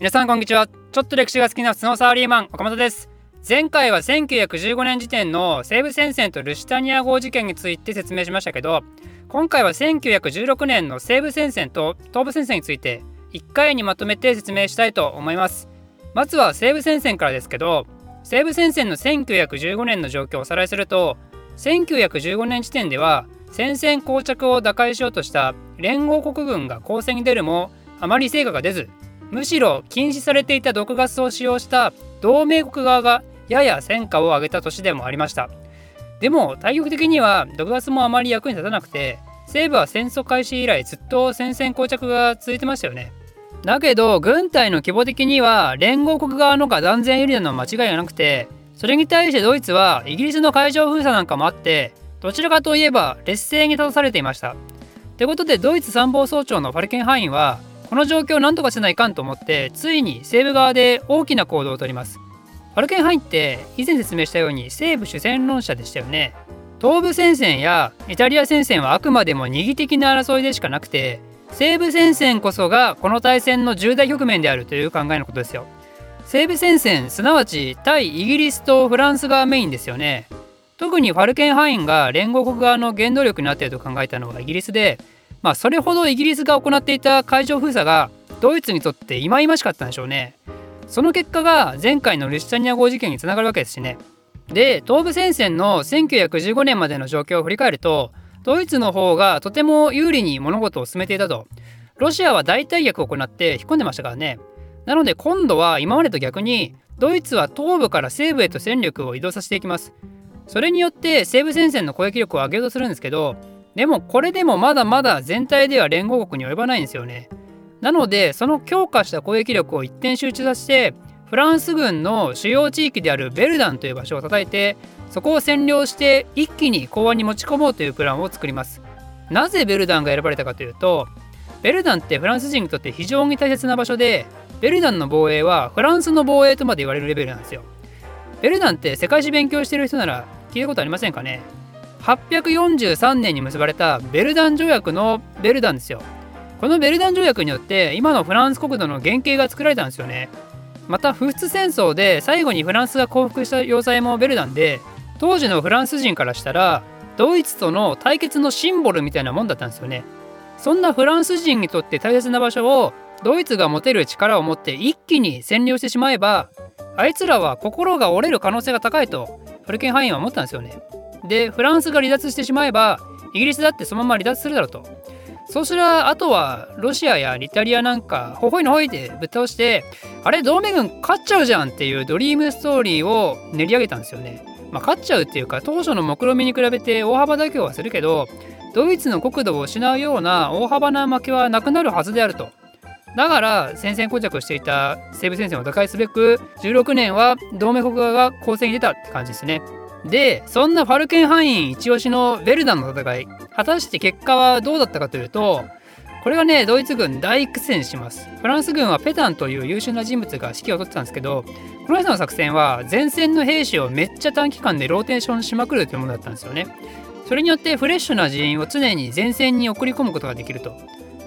皆さんこんにちは。ちょっと歴史が好きな普通のサラリーマン岡本です。前回は1915年時点の西部戦線とルシタニア号事件について説明しましたけど今回は1916年の西部戦線と東部戦線について1回にまとめて説明したいと思います。まずは西部戦線からですけど西部戦線の1915年の状況をおさらいすると1915年時点では戦線膠着を打開しようとした連合国軍が攻勢に出るもあまり成果が出ずむしろ禁止されていた毒ガスを使用した同盟国側がやや戦果を上げた年でもありましたでも対局的には毒ガスもあまり役に立たなくて西部は戦争開始以来ずっと戦線膠着が続いてましたよねだけど軍隊の規模的には連合国側のが断然有利なのは間違いがなくてそれに対してドイツはイギリスの海上封鎖なんかもあってどちらかといえば劣勢に立たされていました。ってことでドイツ参謀総長のファルケンハインはこの状況を何とかせないかんと思ってついに西部側で大きな行動をとります。ファルケンハインって以前説明したように西部主戦論者でしたよね。東部戦線やイタリア戦線はあくまでも二義的な争いでしかなくて西部戦線こそがこの対戦の重大局面であるという考えのことですよ。西部戦線すなわち対イギリスとフランスがメインですよね。特にファルケンハインが連合国側の原動力になっていると考えたのはイギリスで、まあ、それほどイギリスが行っていた海上封鎖がドイツにとって忌々しかったんでしょうね。その結果が前回のルシタニア号事件につながるわけですしね。で東部戦線の1915年までの状況を振り返るとドイツの方がとても有利に物事を進めていたと。ロシアは代替役を行って引っ込んでましたからね。なので今度は今までと逆にドイツは東部から西部へと戦力を移動させていきます。それによって西部戦線の攻撃力を上げようとするんですけどでもこれでもまだまだ全体では連合国に及ばないんですよね。なのでその強化した攻撃力を一点集中させてフランス軍の主要地域であるベルダンという場所を叩いてそこを占領して一気に港湾に持ち込もうというプランを作ります。なぜベルダンが選ばれたかというとベルダンってフランス人にとって非常に大切な場所でベルダンの防衛はフランスの防衛とまで言われるレベルなんですよ。ベルダンって世界史勉強してる人なら聞いたことありませんかね？843年に結ばれたベルダン条約のベルダンですよ。このベルダン条約によって今のフランス国土の原型が作られたんですよね。また不仏戦争で最後にフランスが降伏した要塞もベルダンで当時のフランス人からしたらドイツとの対決のシンボルみたいなもんだったんですよね。そんなフランス人にとって大切な場所をドイツが持てる力を持って一気に占領してしまえばあいつらは心が折れる可能性が高いとフルケンハインは思ったんですよね。でフランスが離脱してしまえばイギリスだってそのまま離脱するだろうと。そうすらあとはロシアやイタリアなんかほほいのほいでぶっ倒してあれ同盟軍勝っちゃうじゃんっていうドリームストーリーを練り上げたんですよね。まあ、勝っちゃうっていうか当初の目論見に比べて大幅妥協はするけどドイツの国土を失うような大幅な負けはなくなるはずであると。だから戦線膠着していた西部戦線を打開すべく16年は同盟国側が攻勢に出たって感じですね。でそんなファルケンハイン一押しのヴェルダンの戦い果たして結果はどうだったかというとこれがねドイツ軍大苦戦します。フランス軍はペタンという優秀な人物が指揮を執ってたんですけどこの人の作戦は前線の兵士をめっちゃ短期間でローテーションしまくるというものだったんですよね。それによってフレッシュな人員を常に前線に送り込むことができると。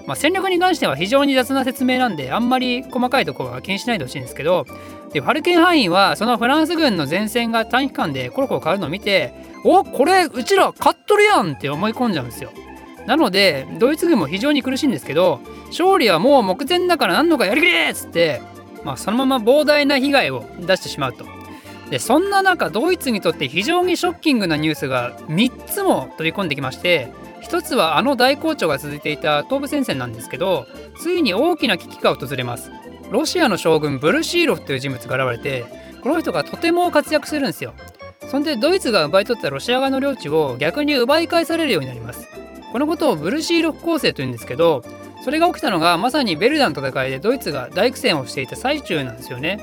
まあ、戦略に関しては非常に雑な説明なんであんまり細かいところは気にしないでほしいんですけどでファルケンハインはそのフランス軍の前線が短期間でコロコロ変わるのを見ておこれうちら勝っとるやんって思い込んじゃうんですよ。なのでドイツ軍も非常に苦しいんですけど勝利はもう目前だから何のかやりきれっつって、まあ、そのまま膨大な被害を出してしまうと。でそんな中ドイツにとって非常にショッキングなニュースが3つも飛び込んできまして一つはあの大好調が続いていた東部戦線なんですけどついに大きな危機が訪れます。ロシアの将軍ブルシーロフという人物が現れてこの人がとても活躍するんですよ。そんでドイツが奪い取ったロシア側の領地を逆に奪い返されるようになります。このことをブルシーロフ構成というんですけどそれが起きたのがまさにベルダの戦いでドイツが大苦戦をしていた最中なんですよね。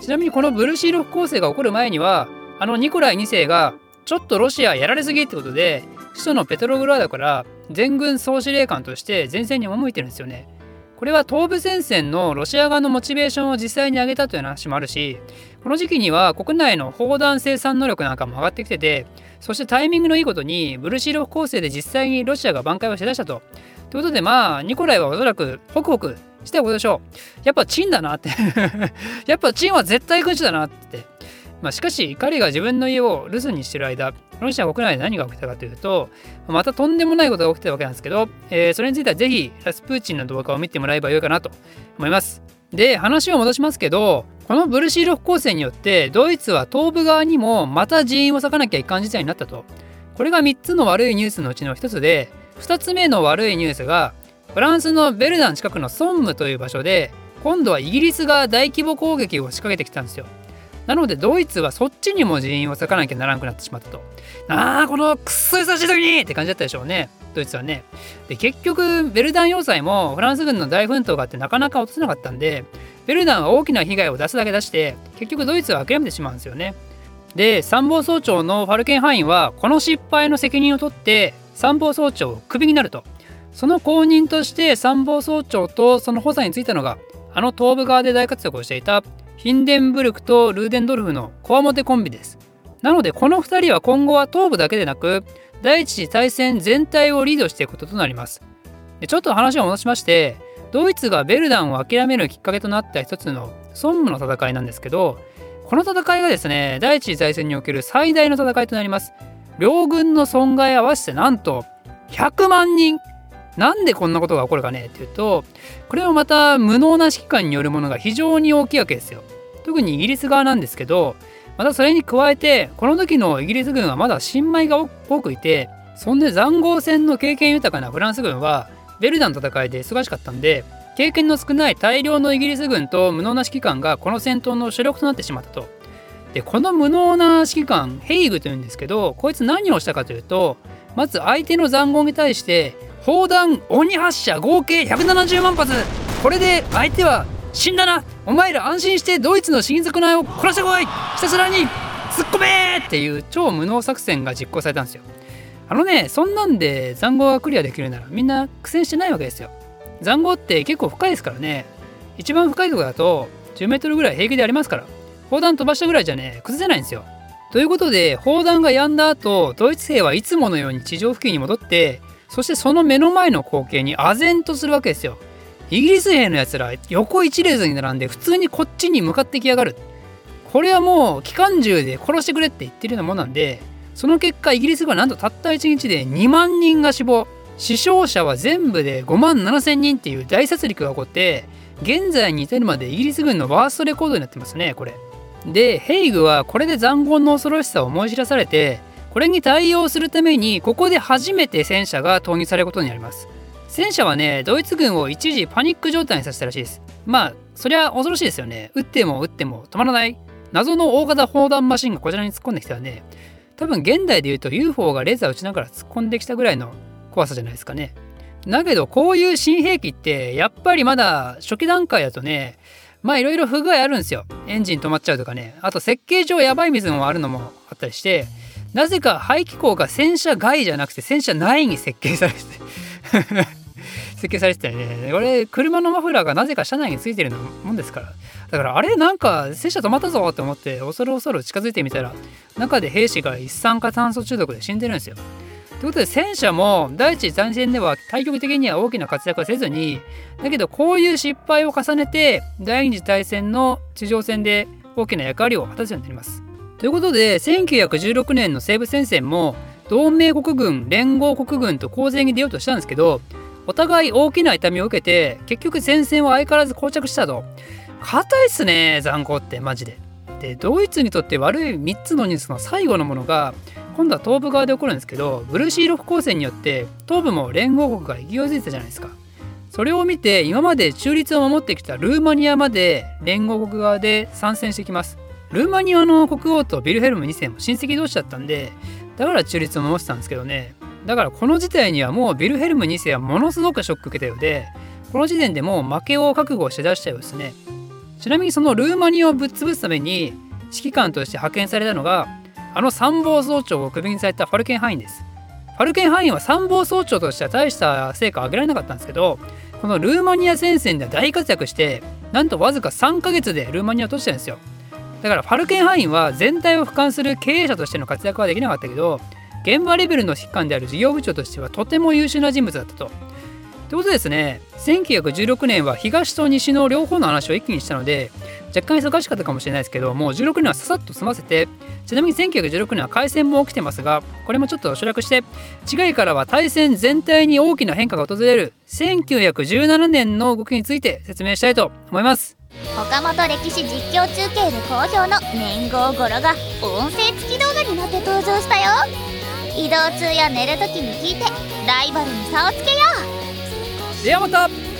ちなみにこのブルシーロフ構成が起こる前にはあのニコライ2世がちょっとロシアやられすぎってことで首都のペトログラードから全軍総司令官として前線に赴いてるんですよね。これは東部戦線のロシア側のモチベーションを実際に上げたという話もあるしこの時期には国内の砲弾生産能力なんかも上がってきててそしてタイミングのいいことにブルシロフ攻勢で実際にロシアが挽回をしだしたと。ということでまあニコライはおそらくホクホクしたことでしょうやっぱチンだなって やっぱチンは絶対君主だなってまあ、しかし彼が自分の家を留守にしてる間ロシア国内で何が起きたかというとまたとんでもないことが起きてたわけなんですけど、えー、それについてはぜひラスプーチンの動画を見てもらえばよいかなと思います。で話を戻しますけどこのブルシーロフ攻勢によってドイツは東部側にもまた人員を割かなきゃいかん事態になったと。これが3つの悪いニュースのうちの1つで2つ目の悪いニュースがフランスのベルダン近くのソンムという場所で今度はイギリスが大規模攻撃を仕掛けてきたんですよ。なのでドイツはそっちにも人員を割かなきゃならなくなってしまったと。ああ、このくっそ優しい時にって感じだったでしょうね。ドイツはね。で、結局、ベルダン要塞もフランス軍の大奮闘があってなかなか落とせなかったんで、ベルダンは大きな被害を出すだけ出して、結局ドイツは諦めてしまうんですよね。で、参謀総長のファルケンハインは、この失敗の責任を取って、参謀総長をクビになると。その後任として参謀総長とその補佐についたのが、あの東部側で大活躍をしていたヒンデンブルクとルーデンドルフのコアモテコンビです。なのでこの2人は今後は東部だけでなく第一次大戦全体をリードしていくこととなります。でちょっと話を戻しましてドイツがベルダンを諦めるきっかけとなった一つのソンムの戦いなんですけどこの戦いがですね第一次大戦における最大の戦いとなります。両軍の損害合わせてなんと100万人なんでこんなことが起こるかねっていうとこれはまた無能な指揮官によるものが非常に大きいわけですよ。特にイギリス側なんですけどまたそれに加えてこの時のイギリス軍はまだ新米が多くいてそんで塹壕戦の経験豊かなフランス軍はベルダンの戦いで忙しかったんで経験の少ない大量のイギリス軍と無能な指揮官がこの戦闘の主力となってしまったと。でこの無能な指揮官ヘイグというんですけどこいつ何をしたかというとまず相手の塹壕に対して砲弾鬼発射合計170万発。これで相手は死んだな。お前ら安心してドイツの親族内を殺してこい。ひたすらに突っ込め!っていう超無能作戦が実行されたんですよ。あのねそんなんで塹壕がクリアできるならみんな苦戦してないわけですよ。塹壕って結構深いですからね。一番深いところだと10メートルぐらい平気でありますから。砲弾飛ばしたぐらいじゃね崩せないんですよ。ということで砲弾が止んだ後ドイツ兵はいつものように地上付近に戻ってそしてその目の前の光景に唖然とするわけですよ。イギリス兵のやつら横一列に並んで普通にこっちに向かってきやがる。これはもう機関銃で殺してくれって言ってるようなもんなんでその結果イギリスがなんとたった1日で2万人が死亡死傷者は全部で5万7千人っていう大殺戮が起こって現在に至るまでイギリス軍のワーストレコードになってますねこれ。でヘイグはこれで残酷の恐ろしさを思い知らされてこれに対応するためにここで初めて戦車が投入されることになります。戦車はねドイツ軍を一時パニック状態にさせたらしいです。まあそりゃ恐ろしいですよね。撃っても撃っても止まらない。謎の大型砲弾マシンがこちらに突っ込んできたらね。多分現代で言うと UFO がレーザー撃ちながら突っ込んできたぐらいの怖さじゃないですかね。だけどこういう新兵器ってやっぱりまだ初期段階だとねまあいろいろ不具合あるんですよ。エンジン止まっちゃうとかね。あと設計上やばい水もあるのもあったりしてなぜか排気口が戦車外じゃなくて戦車内に設計されて 設計されてたよね。これ、車のマフラーがなぜか車内についてるもんですから。だから、あれなんか戦車止まったぞって思って、恐る恐る近づいてみたら、中で兵士が一酸化炭素中毒で死んでるんですよ。ということで戦車も第一次大戦では対局的には大きな活躍はせずにだけどこういう失敗を重ねて第二次大戦の地上戦で大きな役割を果たすようになります。ということで1916年の西部戦線も同盟国軍連合国軍と洪戦に出ようとしたんですけどお互い大きな痛みを受けて結局前線は相変わらず膠着したと硬いっすね残酷ってマジで。でドイツにとって悪い3つのニュースの最後のものが今度は東部側で起こるんですけどブルーシーロフ攻勢によって東部も連合国が勢いづいたじゃないですか。それを見て今まで中立を守ってきたルーマニアまで連合国側で参戦してきます。ルーマニアの国王とビルヘルム2世も親戚同士だったんでだから中立を守ってたんですけどね。だからこの事態にはもうビルヘルム2世はものすごくショック受けたようでこの時点でもう負けを覚悟して出したようですね。ちなみにそのルーマニアをぶっ潰すために指揮官として派遣されたのがあの参謀総長をクビにされたファルケンハインです。ファルケンハインは参謀総長としては大した成果を上げられなかったんですけどこのルーマニア戦線では大活躍してなんとわずか3ヶ月でルーマニアを閉じたんですよ。だからファルケンハインは全体を俯瞰する経営者としての活躍はできなかったけど現場レベルの指揮官である事業部長としてはとても優秀な人物だったと。ということですね1916年は東と西の両方の話を一気にしたので若干忙しかったかもしれないですけどもう16年はささっと済ませてちなみに1916年は海戦も起きてますがこれもちょっと省略して次回からは大戦全体に大きな変化が訪れる1917年の動きについて説明したいと思います。岡本歴史実況中継で好評の年号語呂が音声付き動画になって登場したよ。移動中や寝る時に聞いてライバルに差をつけよう。ではまた。